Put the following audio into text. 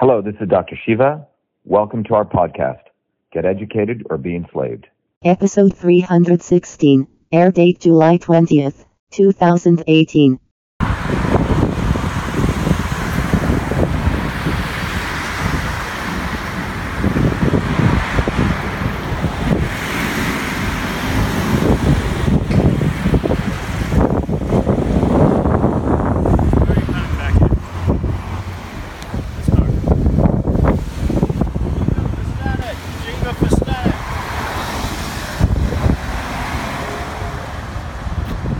Hello, this is Dr. Shiva. Welcome to our podcast, Get Educated or Be Enslaved. Episode 316, air date July 20th, 2018.